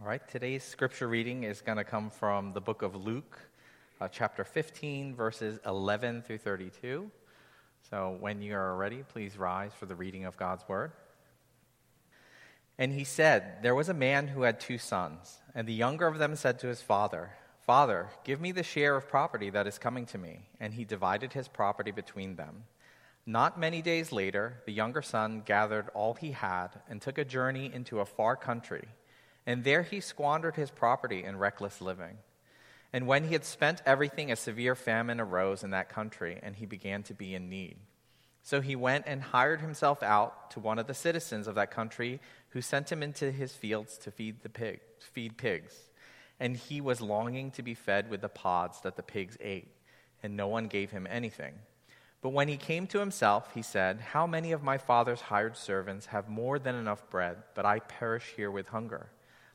All right, today's scripture reading is going to come from the book of Luke, uh, chapter 15, verses 11 through 32. So when you are ready, please rise for the reading of God's word. And he said, There was a man who had two sons, and the younger of them said to his father, Father, give me the share of property that is coming to me. And he divided his property between them. Not many days later, the younger son gathered all he had and took a journey into a far country and there he squandered his property in reckless living. And when he had spent everything, a severe famine arose in that country, and he began to be in need. So he went and hired himself out to one of the citizens of that country, who sent him into his fields to feed, the pig, feed pigs. And he was longing to be fed with the pods that the pigs ate, and no one gave him anything. But when he came to himself, he said, How many of my father's hired servants have more than enough bread, but I perish here with hunger?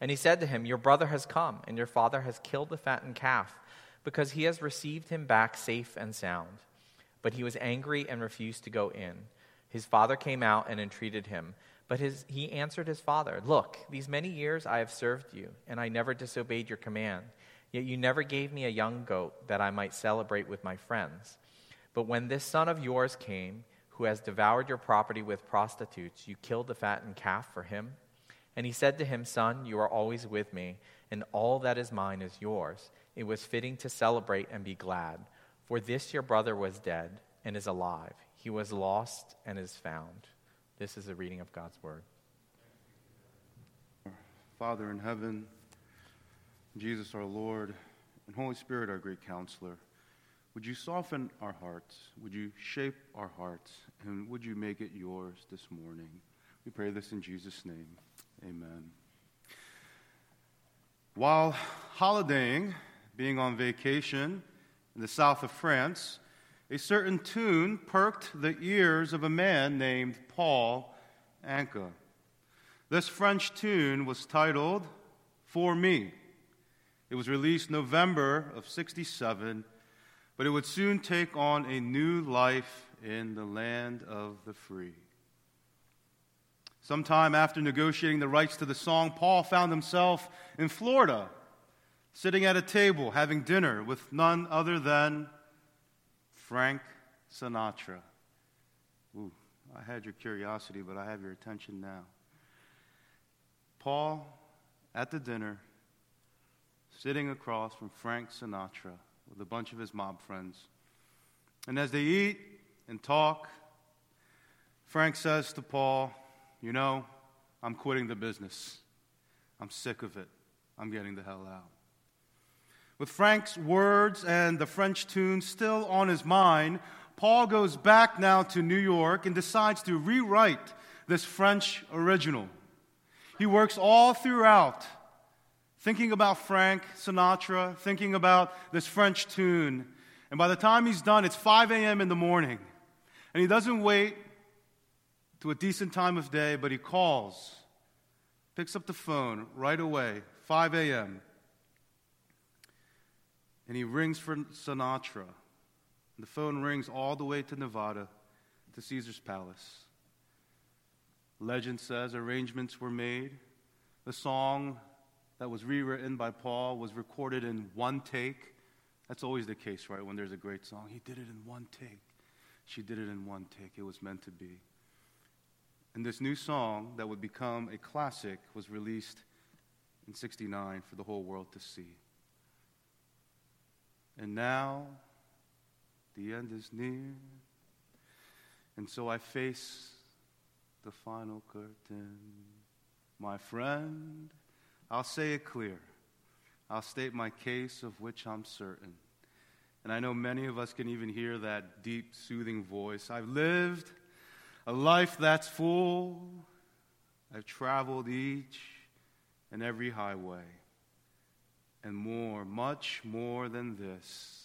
And he said to him, Your brother has come, and your father has killed the fattened calf, because he has received him back safe and sound. But he was angry and refused to go in. His father came out and entreated him. But his, he answered his father, Look, these many years I have served you, and I never disobeyed your command. Yet you never gave me a young goat that I might celebrate with my friends. But when this son of yours came, who has devoured your property with prostitutes, you killed the fattened calf for him. And he said to him, Son, you are always with me, and all that is mine is yours. It was fitting to celebrate and be glad. For this your brother was dead and is alive. He was lost and is found. This is the reading of God's word. Father in heaven, Jesus our Lord, and Holy Spirit our great counselor, would you soften our hearts? Would you shape our hearts? And would you make it yours this morning? We pray this in Jesus' name. Amen. While holidaying, being on vacation in the south of France, a certain tune perked the ears of a man named Paul Anka. This French tune was titled For Me. It was released November of 67, but it would soon take on a new life in the land of the free. Sometime after negotiating the rights to the song, Paul found himself in Florida, sitting at a table having dinner with none other than Frank Sinatra. Ooh, I had your curiosity, but I have your attention now. Paul at the dinner, sitting across from Frank Sinatra with a bunch of his mob friends. And as they eat and talk, Frank says to Paul, you know, I'm quitting the business. I'm sick of it. I'm getting the hell out. With Frank's words and the French tune still on his mind, Paul goes back now to New York and decides to rewrite this French original. He works all throughout, thinking about Frank Sinatra, thinking about this French tune. And by the time he's done, it's 5 a.m. in the morning. And he doesn't wait to a decent time of day, but he calls, picks up the phone right away, 5 a.m., and he rings for Sinatra. The phone rings all the way to Nevada, to Caesar's Palace. Legend says arrangements were made. The song that was rewritten by Paul was recorded in one take. That's always the case, right? When there's a great song, he did it in one take. She did it in one take. It was meant to be. And this new song that would become a classic was released in 69 for the whole world to see. And now the end is near. And so I face the final curtain. My friend, I'll say it clear. I'll state my case of which I'm certain. And I know many of us can even hear that deep, soothing voice. I've lived a life that's full. I've traveled each and every highway. And more, much more than this.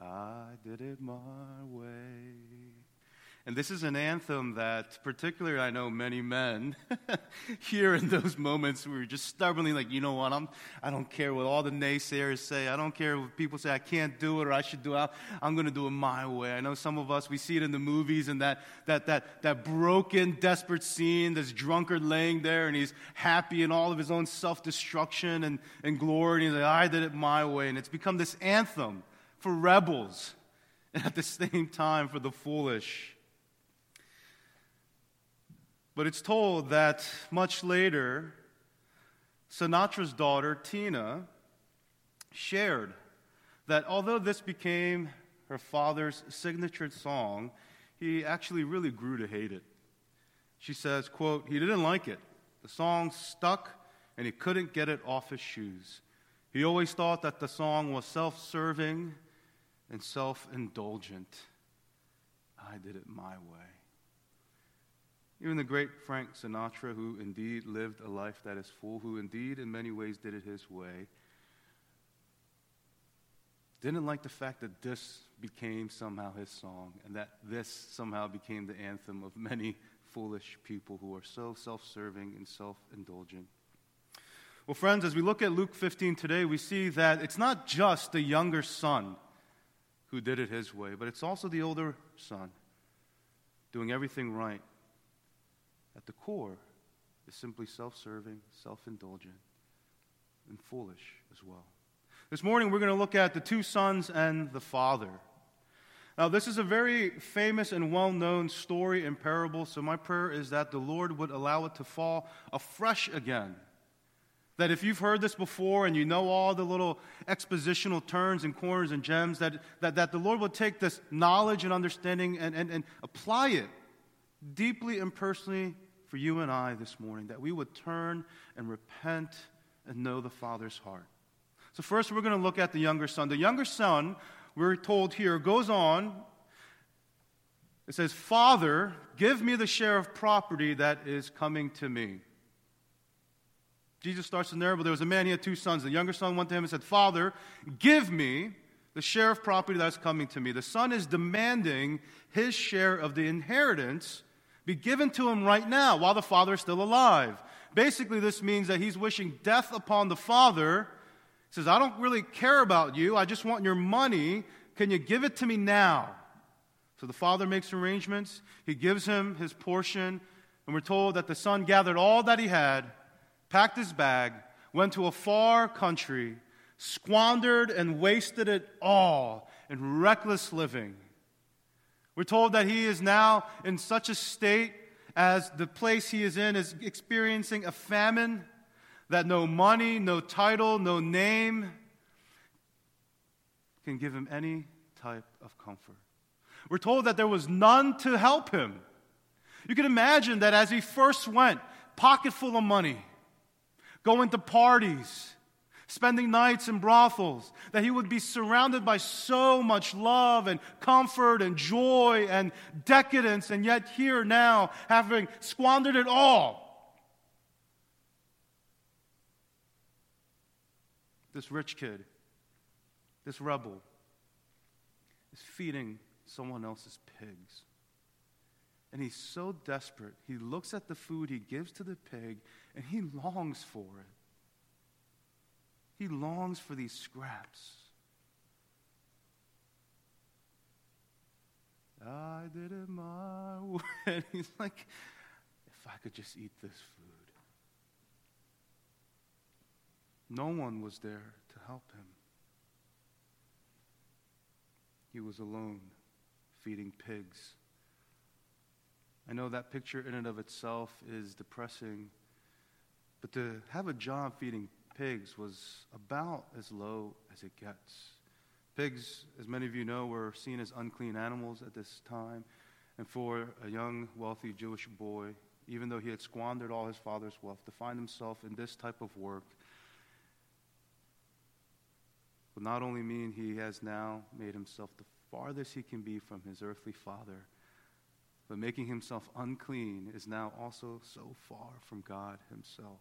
I did it my way. And this is an anthem that, particularly, I know many men hear in those moments where you're just stubbornly like, you know what, I'm, I don't care what all the naysayers say. I don't care what people say I can't do it or I should do it. I'm going to do it my way. I know some of us, we see it in the movies and that, that, that, that broken, desperate scene, this drunkard laying there and he's happy in all of his own self destruction and, and glory. And he's like, I did it my way. And it's become this anthem for rebels and at the same time for the foolish. But it's told that much later, Sinatra's daughter, Tina, shared that although this became her father's signature song, he actually really grew to hate it. She says, quote, he didn't like it. The song stuck and he couldn't get it off his shoes. He always thought that the song was self serving and self indulgent. I did it my way. Even the great Frank Sinatra, who indeed lived a life that is full, who indeed in many ways did it his way, didn't like the fact that this became somehow his song and that this somehow became the anthem of many foolish people who are so self serving and self indulgent. Well, friends, as we look at Luke 15 today, we see that it's not just the younger son who did it his way, but it's also the older son doing everything right at the core is simply self serving, self indulgent, and foolish as well. This morning, we're going to look at the two sons and the father. Now, this is a very famous and well known story and parable, so my prayer is that the Lord would allow it to fall afresh again. That if you've heard this before and you know all the little expositional turns and corners and gems, that, that, that the Lord would take this knowledge and understanding and, and, and apply it deeply and personally for you and I this morning that we would turn and repent and know the Father's heart. So, first, we're going to look at the younger son. The younger son, we're told here, goes on. It says, Father, give me the share of property that is coming to me. Jesus starts there, but there was a man, he had two sons. The younger son went to him and said, Father, give me the share of property that's coming to me. The son is demanding his share of the inheritance be given to him right now while the father is still alive. Basically, this means that he's wishing death upon the father. He says, I don't really care about you. I just want your money. Can you give it to me now? So the father makes arrangements. He gives him his portion. And we're told that the son gathered all that he had, packed his bag, went to a far country, squandered and wasted it all in reckless living. We're told that he is now in such a state as the place he is in is experiencing a famine, that no money, no title, no name can give him any type of comfort. We're told that there was none to help him. You can imagine that as he first went, pocket full of money, going to parties, spending nights in brothels, that he would be surrounded by so much love and comfort and joy and decadence, and yet here now, having squandered it all. This rich kid, this rebel, is feeding someone else's pigs. And he's so desperate. He looks at the food he gives to the pig and he longs for it. He longs for these scraps. I did it my way. He's like, if I could just eat this food. No one was there to help him. He was alone, feeding pigs. I know that picture in and of itself is depressing, but to have a job feeding pigs was about as low as it gets. Pigs, as many of you know, were seen as unclean animals at this time. And for a young, wealthy Jewish boy, even though he had squandered all his father's wealth, to find himself in this type of work would not only mean he has now made himself the farthest he can be from his earthly father, but making himself unclean is now also so far from God himself.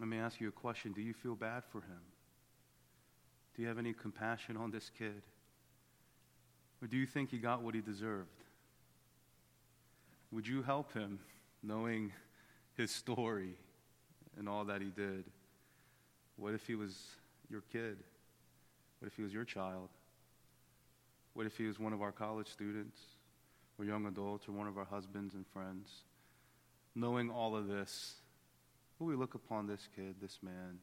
Let me ask you a question. Do you feel bad for him? Do you have any compassion on this kid? Or do you think he got what he deserved? Would you help him knowing his story and all that he did? What if he was your kid? What if he was your child? What if he was one of our college students or young adults or one of our husbands and friends? Knowing all of this, will we look upon this kid, this man,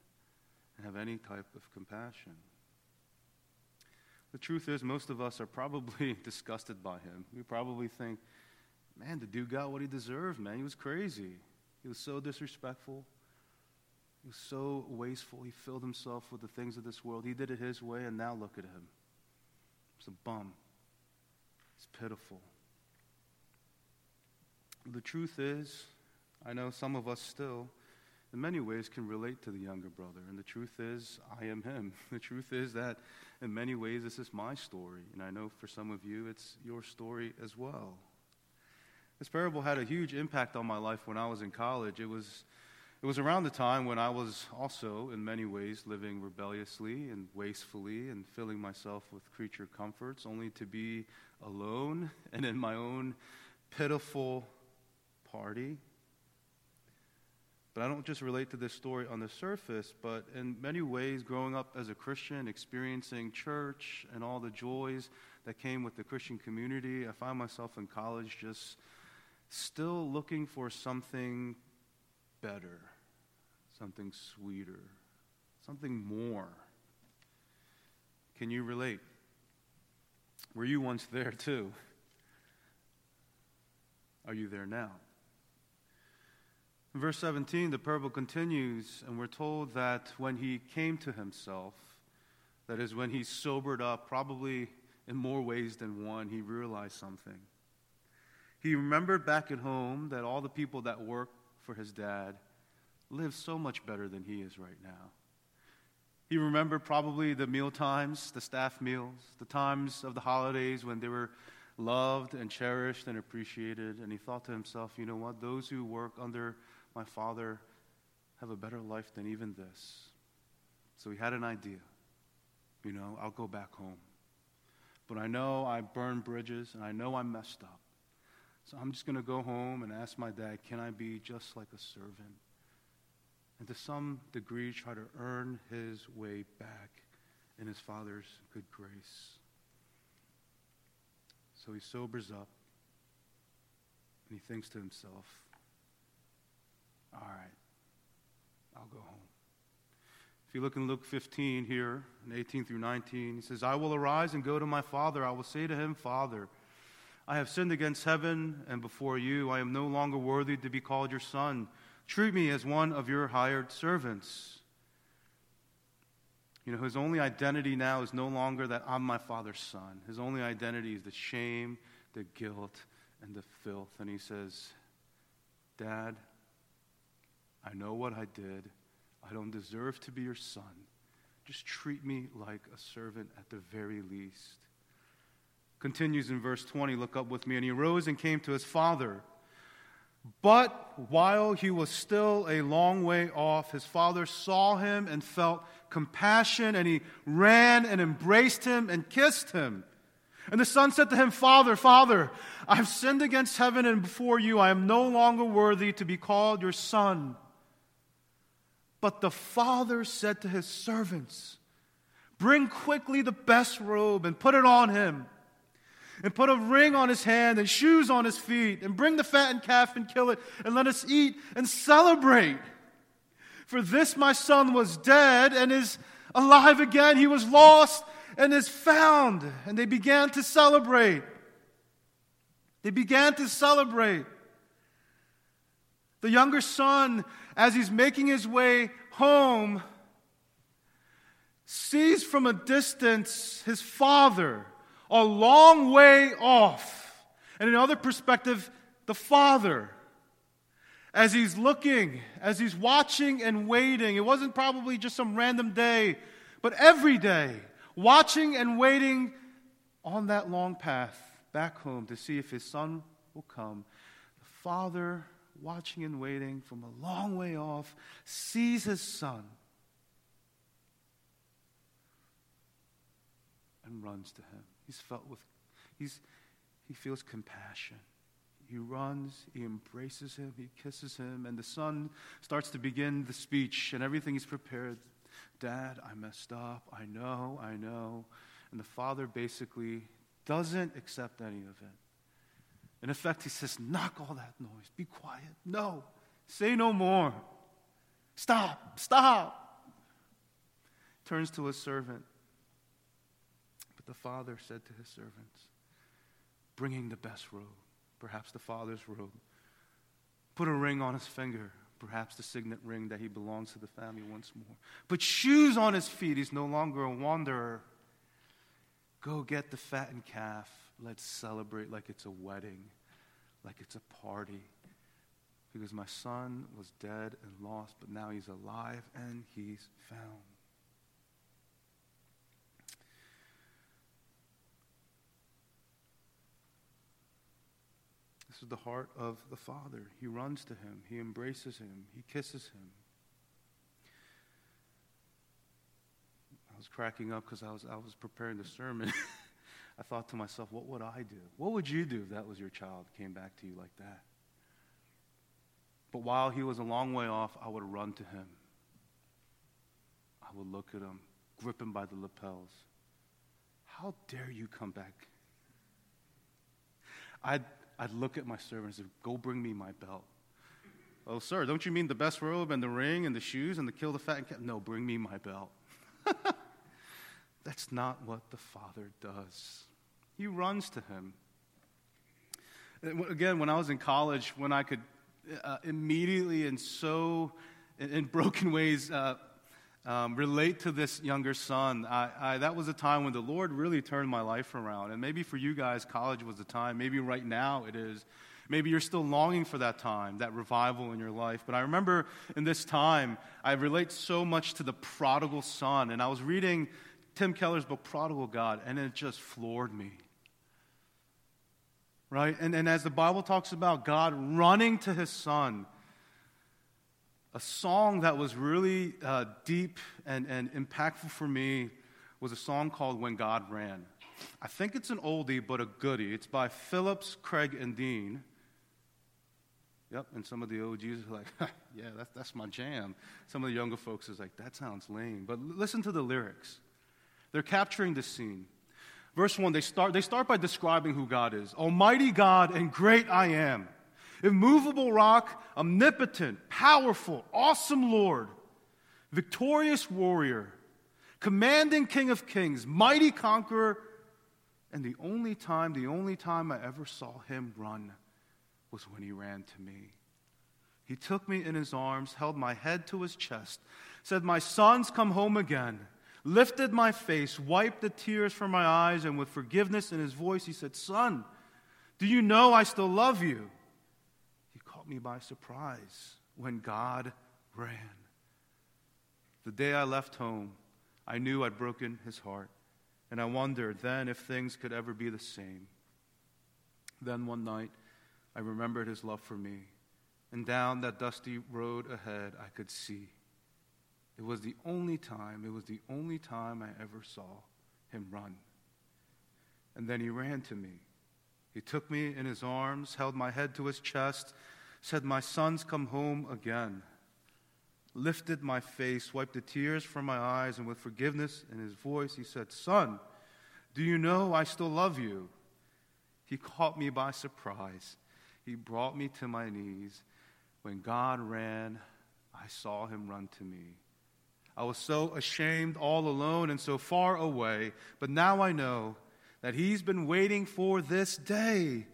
and have any type of compassion? The truth is, most of us are probably disgusted by him. We probably think, man, the dude got what he deserved, man. He was crazy. He was so disrespectful. He was so wasteful. He filled himself with the things of this world. He did it his way, and now look at him. He's a bum. He's pitiful. The truth is, I know some of us still, in many ways, can relate to the younger brother. And the truth is, I am him. The truth is that in many ways, this is my story. And I know for some of you, it's your story as well. This parable had a huge impact on my life when I was in college. It was, it was around the time when I was also, in many ways, living rebelliously and wastefully and filling myself with creature comforts, only to be alone and in my own pitiful party but I don't just relate to this story on the surface, but in many ways, growing up as a Christian, experiencing church and all the joys that came with the Christian community, I find myself in college just still looking for something better, something sweeter, something more. Can you relate? Were you once there too? Are you there now? In verse 17, the parable continues, and we're told that when he came to himself, that is, when he sobered up, probably in more ways than one, he realized something. He remembered back at home that all the people that work for his dad live so much better than he is right now. He remembered probably the meal times, the staff meals, the times of the holidays when they were loved and cherished and appreciated. And he thought to himself, you know what? Those who work under my father have a better life than even this. So he had an idea. You know, I'll go back home. But I know I burned bridges and I know I messed up. So I'm just going to go home and ask my dad, can I be just like a servant? And to some degree, try to earn his way back in his father's good grace. So he sobers up and he thinks to himself, all right, I'll go home. If you look in Luke 15 here, in 18 through 19, he says, I will arise and go to my father. I will say to him, Father, I have sinned against heaven and before you. I am no longer worthy to be called your son. Treat me as one of your hired servants. You know, his only identity now is no longer that I'm my father's son. His only identity is the shame, the guilt, and the filth. And he says, Dad, I know what I did. I don't deserve to be your son. Just treat me like a servant at the very least. Continues in verse 20. Look up with me. And he rose and came to his father. But while he was still a long way off, his father saw him and felt compassion, and he ran and embraced him and kissed him. And the son said to him, Father, Father, I have sinned against heaven and before you. I am no longer worthy to be called your son. But the father said to his servants, Bring quickly the best robe and put it on him, and put a ring on his hand and shoes on his feet, and bring the fattened calf and kill it, and let us eat and celebrate. For this my son was dead and is alive again. He was lost and is found. And they began to celebrate. They began to celebrate. The younger son, as he's making his way home, sees from a distance his father a long way off. And in another perspective, the father. As he's looking, as he's watching and waiting, it wasn't probably just some random day, but every day, watching and waiting on that long path back home to see if his son will come. The father, watching and waiting from a long way off, sees his son and runs to him. He's felt with, he's, he feels compassion. He runs, he embraces him, he kisses him, and the son starts to begin the speech, and everything is prepared. Dad, I messed up. I know, I know. And the father basically doesn't accept any of it. In effect, he says, Knock all that noise. Be quiet. No. Say no more. Stop. Stop. Turns to his servant. But the father said to his servants, bringing the best robe, perhaps the father's robe, put a ring on his finger, perhaps the signet ring that he belongs to the family once more. Put shoes on his feet, he's no longer a wanderer. Go get the fattened calf. Let's celebrate like it's a wedding, like it's a party. Because my son was dead and lost, but now he's alive and he's found. This is the heart of the Father. He runs to him, he embraces him, he kisses him. I was cracking up because I was, I was preparing the sermon. I thought to myself, what would I do? What would you do if that was your child came back to you like that? But while he was a long way off, I would run to him. I would look at him, grip him by the lapels. How dare you come back? I'd I'd look at my servant and say, Go bring me my belt. Oh, sir, don't you mean the best robe and the ring and the shoes and the kill the fat and cat? No, bring me my belt. That's not what the Father does. He runs to him. Again, when I was in college, when I could uh, immediately and so, in, broken ways, uh, um, relate to this younger son. I, I, that was a time when the Lord really turned my life around. And maybe for you guys, college was the time. Maybe right now it is. Maybe you're still longing for that time, that revival in your life. But I remember in this time, I relate so much to the prodigal son. And I was reading Tim Keller's book, Prodigal God, and it just floored me. Right? And, and as the Bible talks about God running to his son, a song that was really uh, deep and, and impactful for me was a song called When God Ran. I think it's an oldie, but a goodie. It's by Phillips, Craig, and Dean. Yep, and some of the OGs are like, yeah, that's, that's my jam. Some of the younger folks is like, that sounds lame. But listen to the lyrics. They're capturing the scene. Verse 1, they start, they start by describing who God is. Almighty God and great I am immovable rock, omnipotent, powerful, awesome Lord, victorious warrior, commanding King of kings, mighty conqueror. And the only time, the only time I ever saw him run was when he ran to me. He took me in his arms, held my head to his chest, said, My son's come home again, lifted my face, wiped the tears from my eyes, and with forgiveness in his voice, he said, Son, do you know I still love you? He caught me by surprise when God ran. The day I left home, I knew I'd broken his heart, and I wondered then if things could ever be the same. Then one night, I remembered his love for me, and down that dusty road ahead, I could see. It was the only time, it was the only time I ever saw him run. And then he ran to me. He took me in his arms, held my head to his chest, said, My son's come home again. Lifted my face, wiped the tears from my eyes, and with forgiveness in his voice, he said, Son, do you know I still love you? He caught me by surprise. He brought me to my knees. When God ran, I saw him run to me. I was so ashamed, all alone, and so far away, but now I know that he's been waiting for this day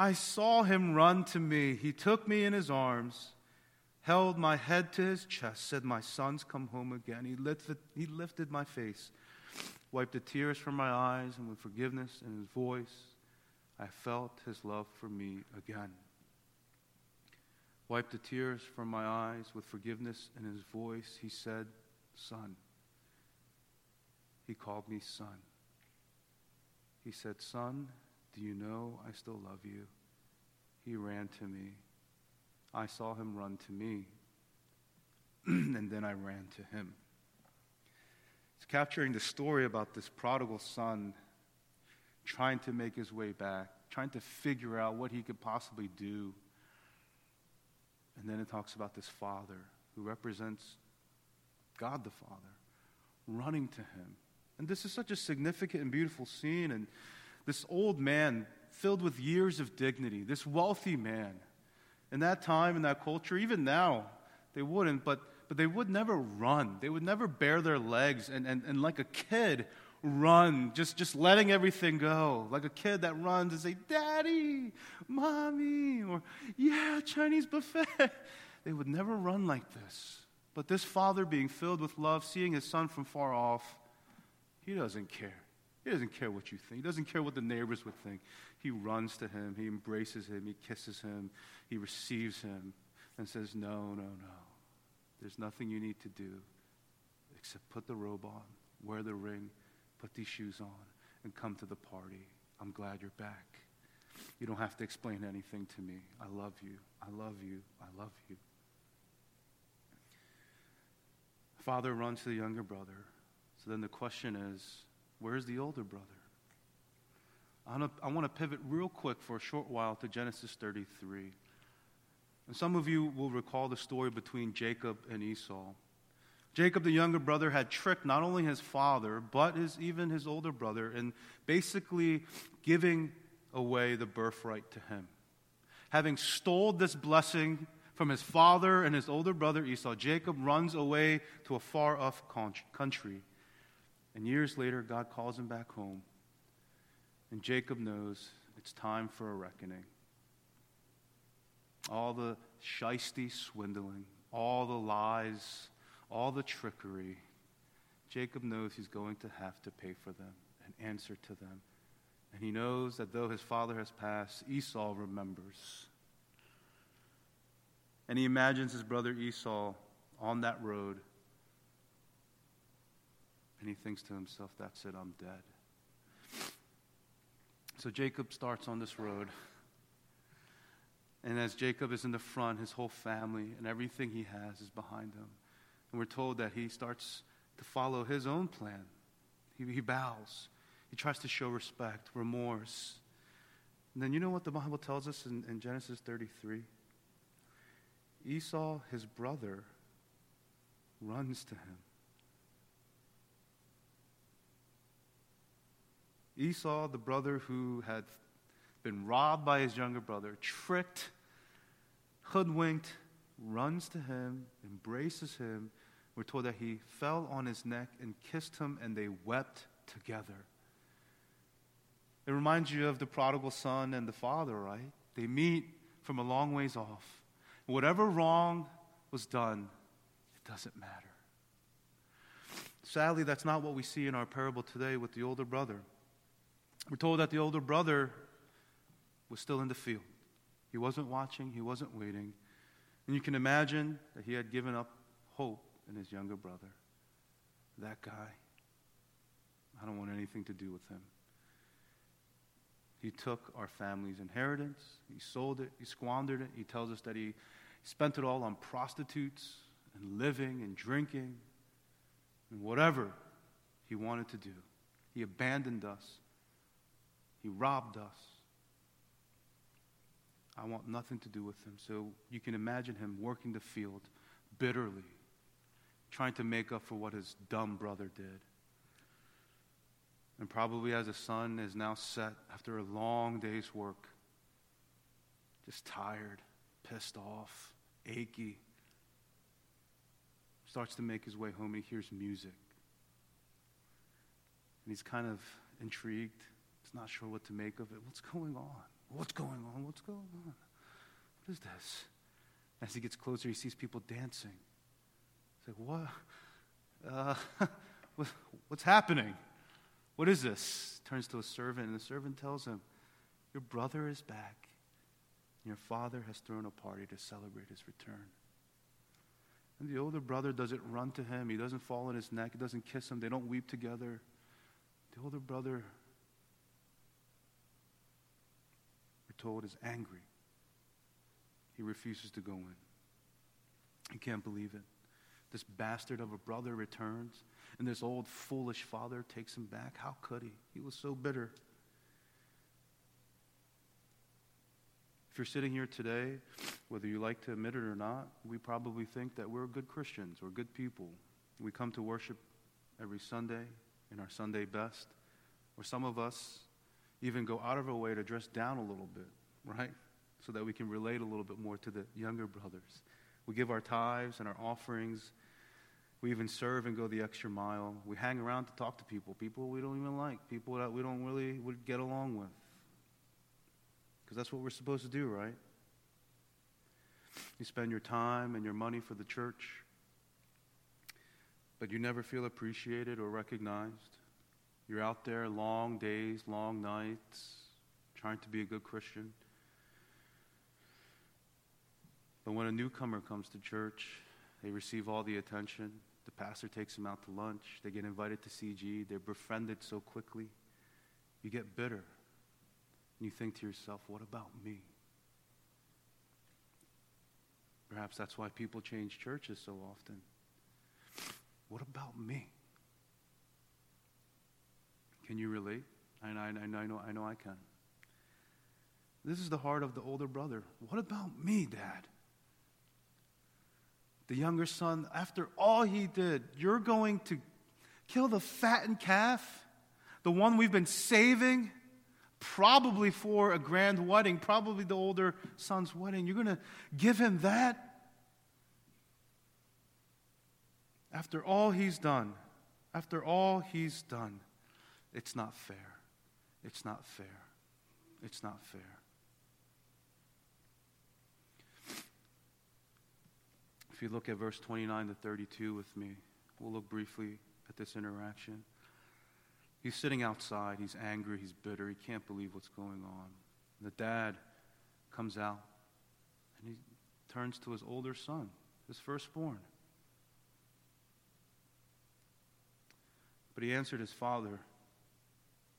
I saw him run to me. He took me in his arms, held my head to his chest, said, My son's come home again. He lifted, he lifted my face, wiped the tears from my eyes, and with forgiveness in his voice, I felt his love for me again. Wiped the tears from my eyes with forgiveness in his voice, he said, Son. He called me son. He said, Son, do you know I still love you? He ran to me. I saw him run to me. and then I ran to him. It's capturing the story about this prodigal son trying to make his way back, trying to figure out what he could possibly do. And then it talks about this father who represents God the Father running to him. And this is such a significant and beautiful scene. And this old man, filled with years of dignity, this wealthy man, in that time, in that culture, even now, they wouldn't, but, but they would never run. They would never bare their legs and, and, and like a kid, run, just, just letting everything go. Like a kid that runs and say, Daddy, Mommy, or Yeah, Chinese buffet. They would never run like this. But this father, being filled with love, seeing his son from far off, he doesn't care. He doesn't care what you think. He doesn't care what the neighbors would think. He runs to him. He embraces him. He kisses him. He receives him and says, No, no, no. There's nothing you need to do except put the robe on, wear the ring, put these shoes on, and come to the party. I'm glad you're back. You don't have to explain anything to me. I love you. I love you. I love you. Father runs to the younger brother. So then the question is where's the older brother? I want to pivot real quick for a short while to Genesis 33. And some of you will recall the story between Jacob and Esau. Jacob, the younger brother, had tricked not only his father, but his, even his older brother in basically giving away the birthright to him. Having stole this blessing from his father and his older brother Esau, Jacob runs away to a far off country. And years later, God calls him back home. And Jacob knows it's time for a reckoning. All the shisty swindling, all the lies, all the trickery. Jacob knows he's going to have to pay for them and answer to them. And he knows that though his father has passed, Esau remembers. And he imagines his brother Esau on that road. And he thinks to himself, that's it, I'm dead. So Jacob starts on this road. And as Jacob is in the front, his whole family and everything he has is behind him. And we're told that he starts to follow his own plan. He, he bows, he tries to show respect, remorse. And then you know what the Bible tells us in, in Genesis 33? Esau, his brother, runs to him. Esau, the brother who had been robbed by his younger brother, tricked, hoodwinked, runs to him, embraces him. We're told that he fell on his neck and kissed him, and they wept together. It reminds you of the prodigal son and the father, right? They meet from a long ways off. Whatever wrong was done, it doesn't matter. Sadly, that's not what we see in our parable today with the older brother. We're told that the older brother was still in the field. He wasn't watching, he wasn't waiting. And you can imagine that he had given up hope in his younger brother. That guy, I don't want anything to do with him. He took our family's inheritance, he sold it, he squandered it. He tells us that he spent it all on prostitutes and living and drinking and whatever he wanted to do. He abandoned us, he robbed us. I want nothing to do with him. So you can imagine him working the field bitterly, trying to make up for what his dumb brother did. And probably as a son is now set after a long day's work, just tired, pissed off, achy, starts to make his way home. and He hears music. And he's kind of intrigued. He's not sure what to make of it. What's going on? What's going on? What's going on? What is this? As he gets closer, he sees people dancing. He's like, What? Uh, what's happening? What is this? Turns to a servant, and the servant tells him, Your brother is back. Your father has thrown a party to celebrate his return. And the older brother doesn't run to him. He doesn't fall on his neck. He doesn't kiss him. They don't weep together. The older brother, we're told, is angry. He refuses to go in. He can't believe it. This bastard of a brother returns, and this old foolish father takes him back. How could he? He was so bitter. If you're sitting here today, whether you like to admit it or not, we probably think that we're good Christians or good people. We come to worship every Sunday in our Sunday best, or some of us even go out of our way to dress down a little bit, right? So that we can relate a little bit more to the younger brothers. We give our tithes and our offerings. We even serve and go the extra mile. We hang around to talk to people, people we don't even like, people that we don't really would get along with. Because that's what we're supposed to do, right? You spend your time and your money for the church, but you never feel appreciated or recognized. You're out there long days, long nights, trying to be a good Christian. But when a newcomer comes to church, they receive all the attention. The pastor takes them out to lunch. They get invited to CG. They're befriended so quickly. You get bitter. And you think to yourself, what about me? Perhaps that's why people change churches so often. What about me? Can you relate? I, I, I, know, I know I can. This is the heart of the older brother. What about me, Dad? The younger son, after all he did, you're going to kill the fattened calf, the one we've been saving? Probably for a grand wedding, probably the older son's wedding. You're going to give him that? After all he's done, after all he's done, it's not fair. It's not fair. It's not fair. If you look at verse 29 to 32 with me, we'll look briefly at this interaction. He's sitting outside. He's angry. He's bitter. He can't believe what's going on. The dad comes out and he turns to his older son, his firstborn. But he answered his father,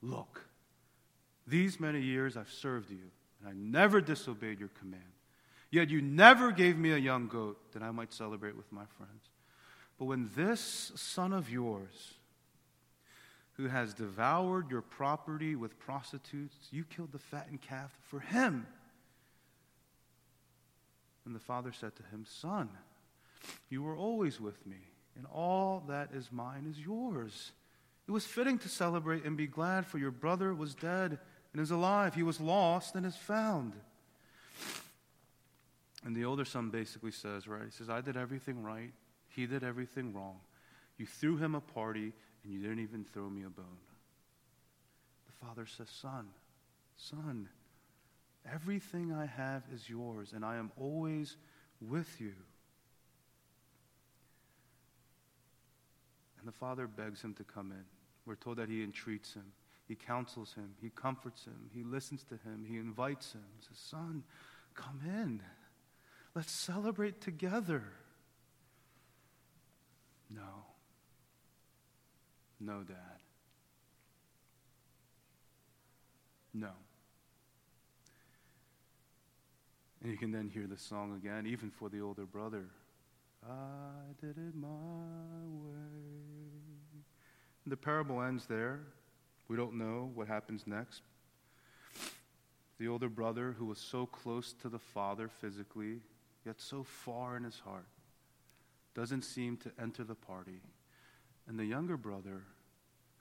Look, these many years I've served you, and I never disobeyed your command. Yet you never gave me a young goat that I might celebrate with my friends. But when this son of yours, who has devoured your property with prostitutes. You killed the fattened calf for him. And the father said to him, Son, you were always with me, and all that is mine is yours. It was fitting to celebrate and be glad, for your brother was dead and is alive. He was lost and is found. And the older son basically says, right? He says, I did everything right. He did everything wrong. You threw him a party and you didn't even throw me a bone. The father says, Son, son, everything I have is yours, and I am always with you. And the father begs him to come in. We're told that he entreats him, he counsels him, he comforts him, he listens to him, he invites him. He says, Son, come in. Let's celebrate together. No. No, Dad. No. And you can then hear the song again, even for the older brother. I did it my way. The parable ends there. We don't know what happens next. The older brother, who was so close to the father physically, yet so far in his heart, doesn't seem to enter the party. And the younger brother,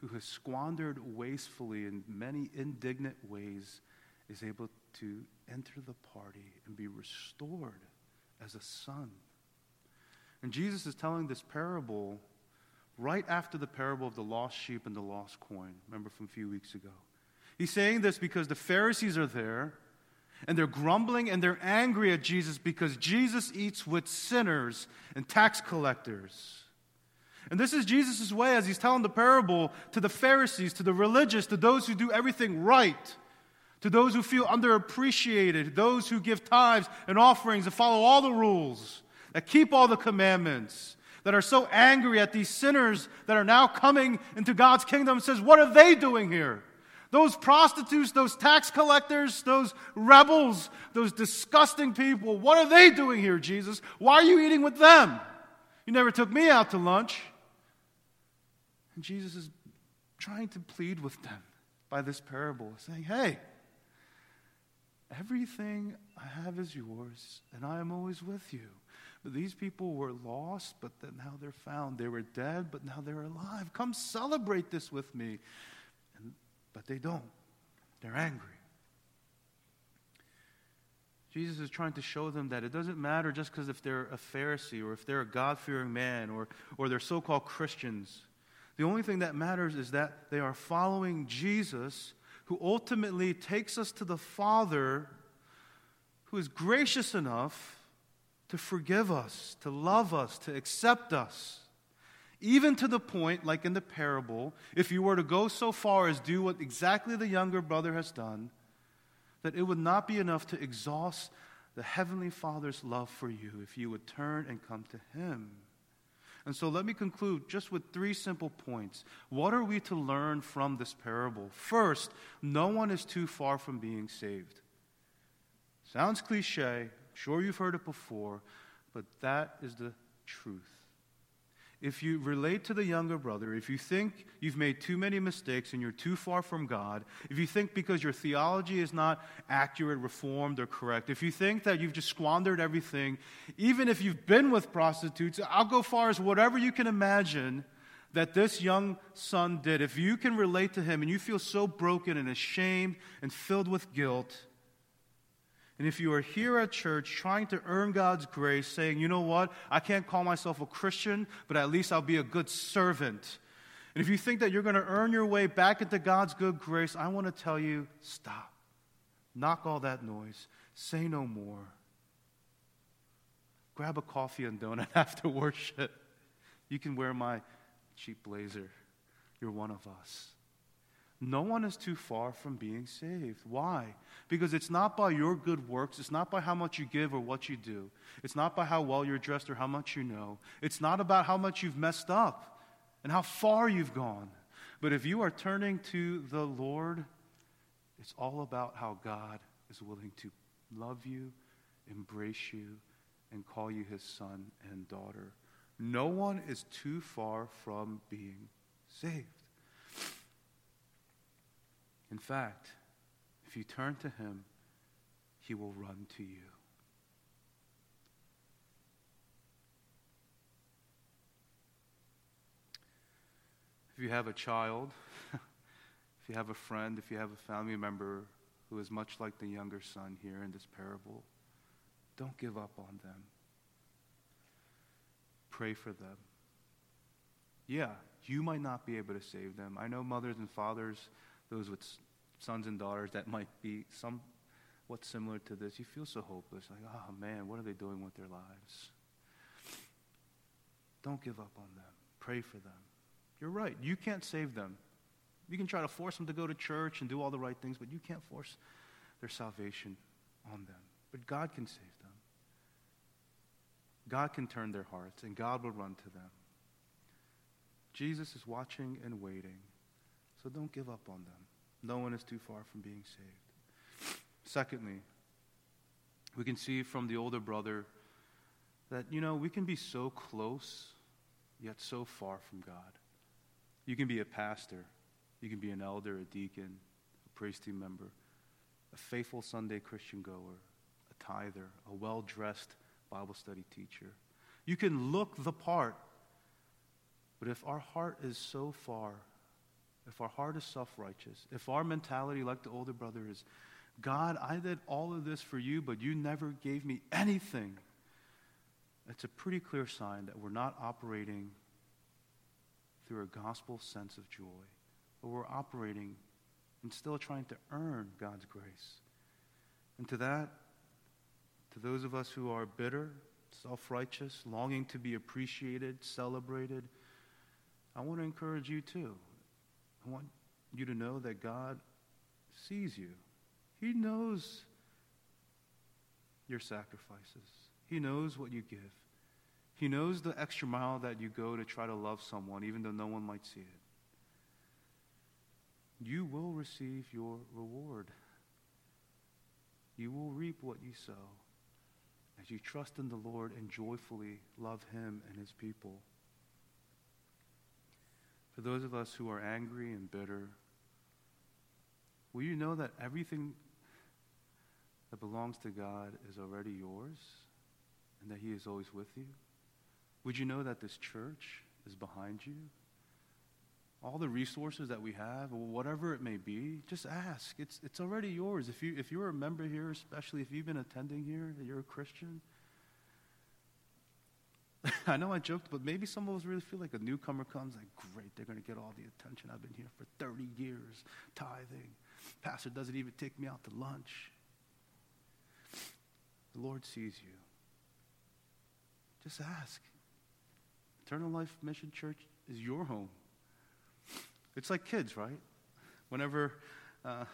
who has squandered wastefully in many indignant ways, is able to enter the party and be restored as a son. And Jesus is telling this parable right after the parable of the lost sheep and the lost coin. Remember from a few weeks ago. He's saying this because the Pharisees are there And they're grumbling and they're angry at Jesus because Jesus eats with sinners and tax collectors. And this is Jesus' way as he's telling the parable to the Pharisees, to the religious, to those who do everything right, to those who feel underappreciated, those who give tithes and offerings and follow all the rules, that keep all the commandments, that are so angry at these sinners that are now coming into God's kingdom and says, What are they doing here? Those prostitutes, those tax collectors, those rebels, those disgusting people, what are they doing here, Jesus? Why are you eating with them? You never took me out to lunch. And Jesus is trying to plead with them by this parable, saying, Hey, everything I have is yours, and I am always with you. But these people were lost, but now they're found. They were dead, but now they're alive. Come celebrate this with me. And, but they don't. They're angry. Jesus is trying to show them that it doesn't matter just because if they're a Pharisee or if they're a God fearing man or, or they're so called Christians. The only thing that matters is that they are following Jesus, who ultimately takes us to the Father, who is gracious enough to forgive us, to love us, to accept us. Even to the point, like in the parable, if you were to go so far as do what exactly the younger brother has done, that it would not be enough to exhaust the Heavenly Father's love for you if you would turn and come to Him. And so let me conclude just with three simple points. What are we to learn from this parable? First, no one is too far from being saved. Sounds cliche, Sure, you've heard it before, but that is the truth. If you relate to the younger brother, if you think you've made too many mistakes and you're too far from God, if you think because your theology is not accurate, reformed, or correct, if you think that you've just squandered everything, even if you've been with prostitutes, I'll go far as whatever you can imagine that this young son did, if you can relate to him and you feel so broken and ashamed and filled with guilt, and if you are here at church trying to earn God's grace, saying, you know what, I can't call myself a Christian, but at least I'll be a good servant. And if you think that you're going to earn your way back into God's good grace, I want to tell you stop. Knock all that noise. Say no more. Grab a coffee and donut after worship. You can wear my cheap blazer. You're one of us. No one is too far from being saved. Why? Because it's not by your good works. It's not by how much you give or what you do. It's not by how well you're dressed or how much you know. It's not about how much you've messed up and how far you've gone. But if you are turning to the Lord, it's all about how God is willing to love you, embrace you, and call you his son and daughter. No one is too far from being saved. In fact, if you turn to him, he will run to you. If you have a child, if you have a friend, if you have a family member who is much like the younger son here in this parable, don't give up on them. Pray for them. Yeah, you might not be able to save them. I know mothers and fathers those with sons and daughters that might be some somewhat similar to this, you feel so hopeless. Like, oh man, what are they doing with their lives? Don't give up on them. Pray for them. You're right. You can't save them. You can try to force them to go to church and do all the right things, but you can't force their salvation on them. But God can save them. God can turn their hearts, and God will run to them. Jesus is watching and waiting so don't give up on them. No one is too far from being saved. Secondly, we can see from the older brother that, you know, we can be so close, yet so far from God. You can be a pastor, you can be an elder, a deacon, a team member, a faithful Sunday Christian goer, a tither, a well dressed Bible study teacher. You can look the part, but if our heart is so far if our heart is self righteous, if our mentality, like the older brother, is, God, I did all of this for you, but you never gave me anything, it's a pretty clear sign that we're not operating through a gospel sense of joy, but we're operating and still trying to earn God's grace. And to that, to those of us who are bitter, self righteous, longing to be appreciated, celebrated, I want to encourage you too. I want you to know that God sees you. He knows your sacrifices, He knows what you give. He knows the extra mile that you go to try to love someone, even though no one might see it. You will receive your reward. You will reap what you sow as you trust in the Lord and joyfully love Him and His people. For those of us who are angry and bitter, will you know that everything that belongs to God is already yours and that He is always with you? Would you know that this church is behind you? All the resources that we have, whatever it may be, just ask. It's, it's already yours. If, you, if you're a member here, especially if you've been attending here, that you're a Christian. I know I joked, but maybe some of us really feel like a newcomer comes, like, great, they're going to get all the attention. I've been here for 30 years, tithing. Pastor doesn't even take me out to lunch. The Lord sees you. Just ask. Eternal Life Mission Church is your home. It's like kids, right? Whenever, uh,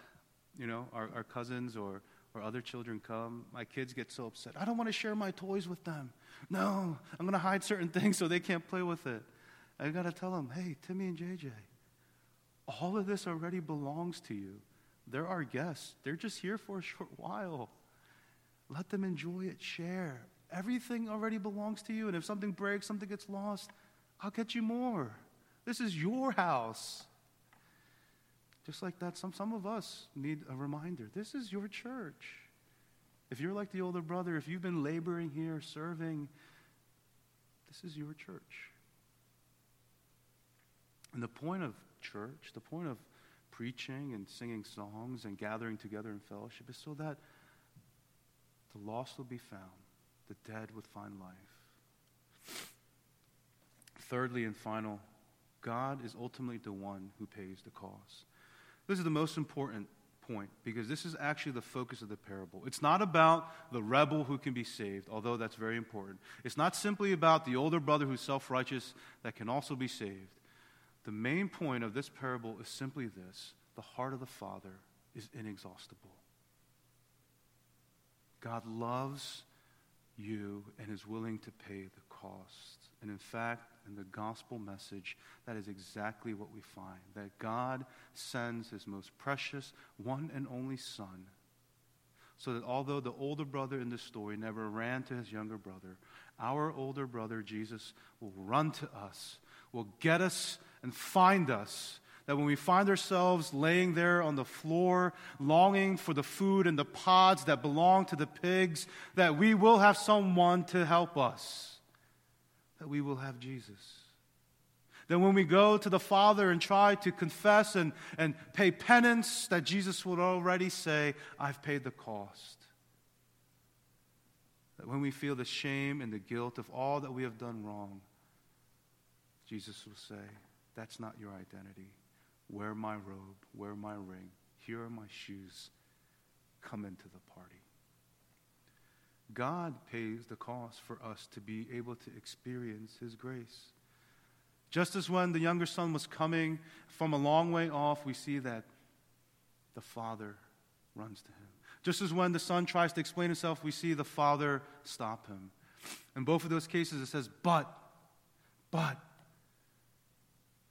you know, our, our cousins or, or other children come, my kids get so upset. I don't want to share my toys with them. No, I'm going to hide certain things so they can't play with it. I got to tell them, hey, Timmy and JJ, all of this already belongs to you. They're our guests. They're just here for a short while. Let them enjoy it, share. Everything already belongs to you. And if something breaks, something gets lost, I'll get you more. This is your house. Just like that, some, some of us need a reminder. This is your church. If you're like the older brother, if you've been laboring here, serving, this is your church. And the point of church, the point of preaching and singing songs and gathering together in fellowship is so that the lost will be found the dead would find life. Thirdly and final, God is ultimately the one who pays the cost. This is the most important point because this is actually the focus of the parable. It's not about the rebel who can be saved, although that's very important. It's not simply about the older brother who's self righteous that can also be saved. The main point of this parable is simply this the heart of the Father is inexhaustible. God loves you and is willing to pay the cost. And in fact, in the gospel message, that is exactly what we find that God sends his most precious, one and only Son, so that although the older brother in the story never ran to his younger brother, our older brother, Jesus, will run to us, will get us and find us that when we find ourselves laying there on the floor, longing for the food and the pods that belong to the pigs, that we will have someone to help us, that we will have Jesus. That when we go to the Father and try to confess and, and pay penance, that Jesus would already say, I've paid the cost. That when we feel the shame and the guilt of all that we have done wrong, Jesus will say, That's not your identity. Wear my robe, wear my ring. Here are my shoes. Come into the party. God pays the cost for us to be able to experience His grace. Just as when the younger son was coming from a long way off, we see that the father runs to him. Just as when the son tries to explain himself, we see the father stop him. In both of those cases, it says, but, but.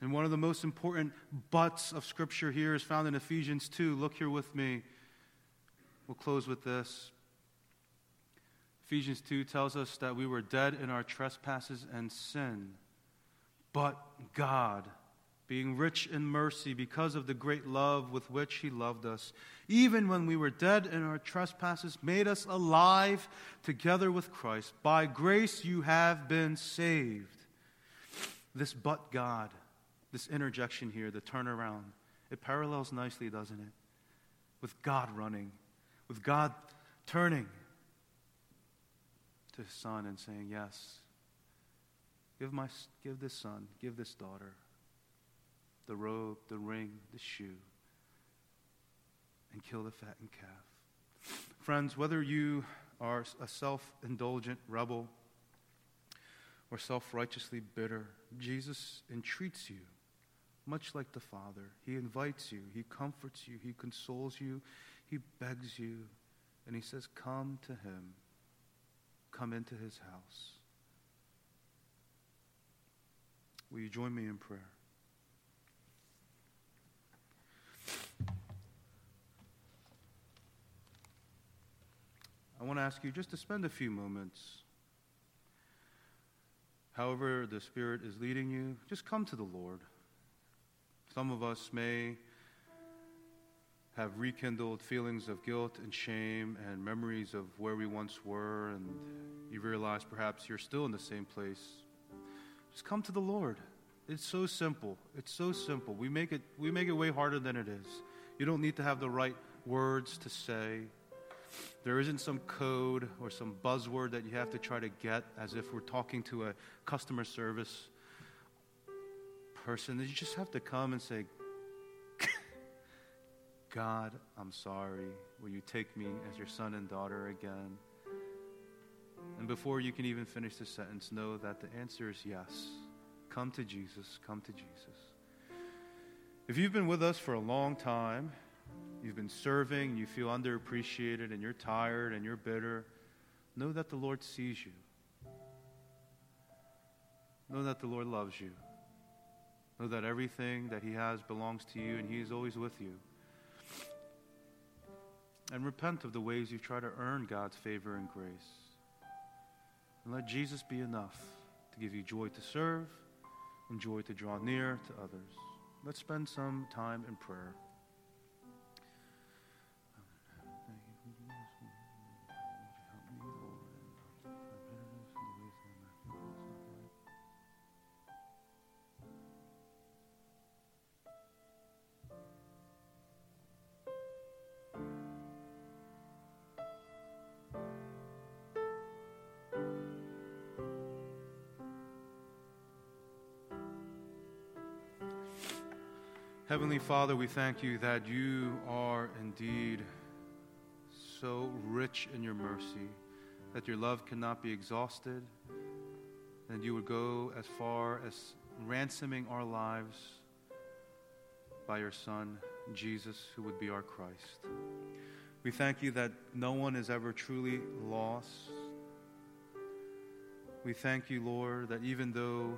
And one of the most important buts of Scripture here is found in Ephesians 2. Look here with me. We'll close with this. Ephesians 2 tells us that we were dead in our trespasses and sin, but God, being rich in mercy because of the great love with which He loved us, even when we were dead in our trespasses, made us alive together with Christ. By grace you have been saved. This but God this interjection here, the turnaround, it parallels nicely, doesn't it? With God running, with God turning to his son and saying, Yes, give, my, give this son, give this daughter the robe, the ring, the shoe, and kill the fattened calf. Friends, whether you are a self indulgent rebel or self righteously bitter, Jesus entreats you much like the Father. He invites you, He comforts you, He consoles you, He begs you, and He says, Come to Him, come into His house. Will you join me in prayer? I want to ask you just to spend a few moments. However, the Spirit is leading you, just come to the Lord. Some of us may have rekindled feelings of guilt and shame and memories of where we once were, and you realize perhaps you're still in the same place. Just come to the Lord. It's so simple. It's so simple. We make it, we make it way harder than it is. You don't need to have the right words to say. There isn't some code or some buzzword that you have to try to get as if we're talking to a customer service person, you just have to come and say, God, I'm sorry. Will you take me as your son and daughter again? And before you can even finish the sentence, know that the answer is yes. Come to Jesus. Come to Jesus. If you've been with us for a long time, you've been serving, you feel underappreciated, and you're tired and you're bitter, know that the Lord sees you. Know that the Lord loves you. Know that everything that He has belongs to you and He is always with you. And repent of the ways you try to earn God's favor and grace. And let Jesus be enough to give you joy to serve and joy to draw near to others. Let's spend some time in prayer. Heavenly Father, we thank you that you are indeed so rich in your mercy, that your love cannot be exhausted, and you would go as far as ransoming our lives by your Son, Jesus, who would be our Christ. We thank you that no one is ever truly lost. We thank you, Lord, that even though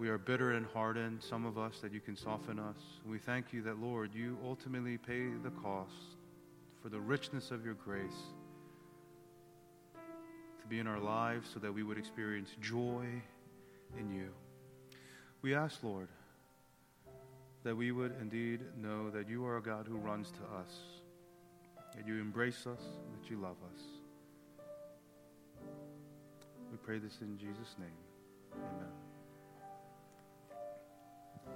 we are bitter and hardened, some of us, that you can soften us. We thank you that, Lord, you ultimately pay the cost for the richness of your grace to be in our lives so that we would experience joy in you. We ask, Lord, that we would indeed know that you are a God who runs to us, that you embrace us, that you love us. We pray this in Jesus' name. Amen.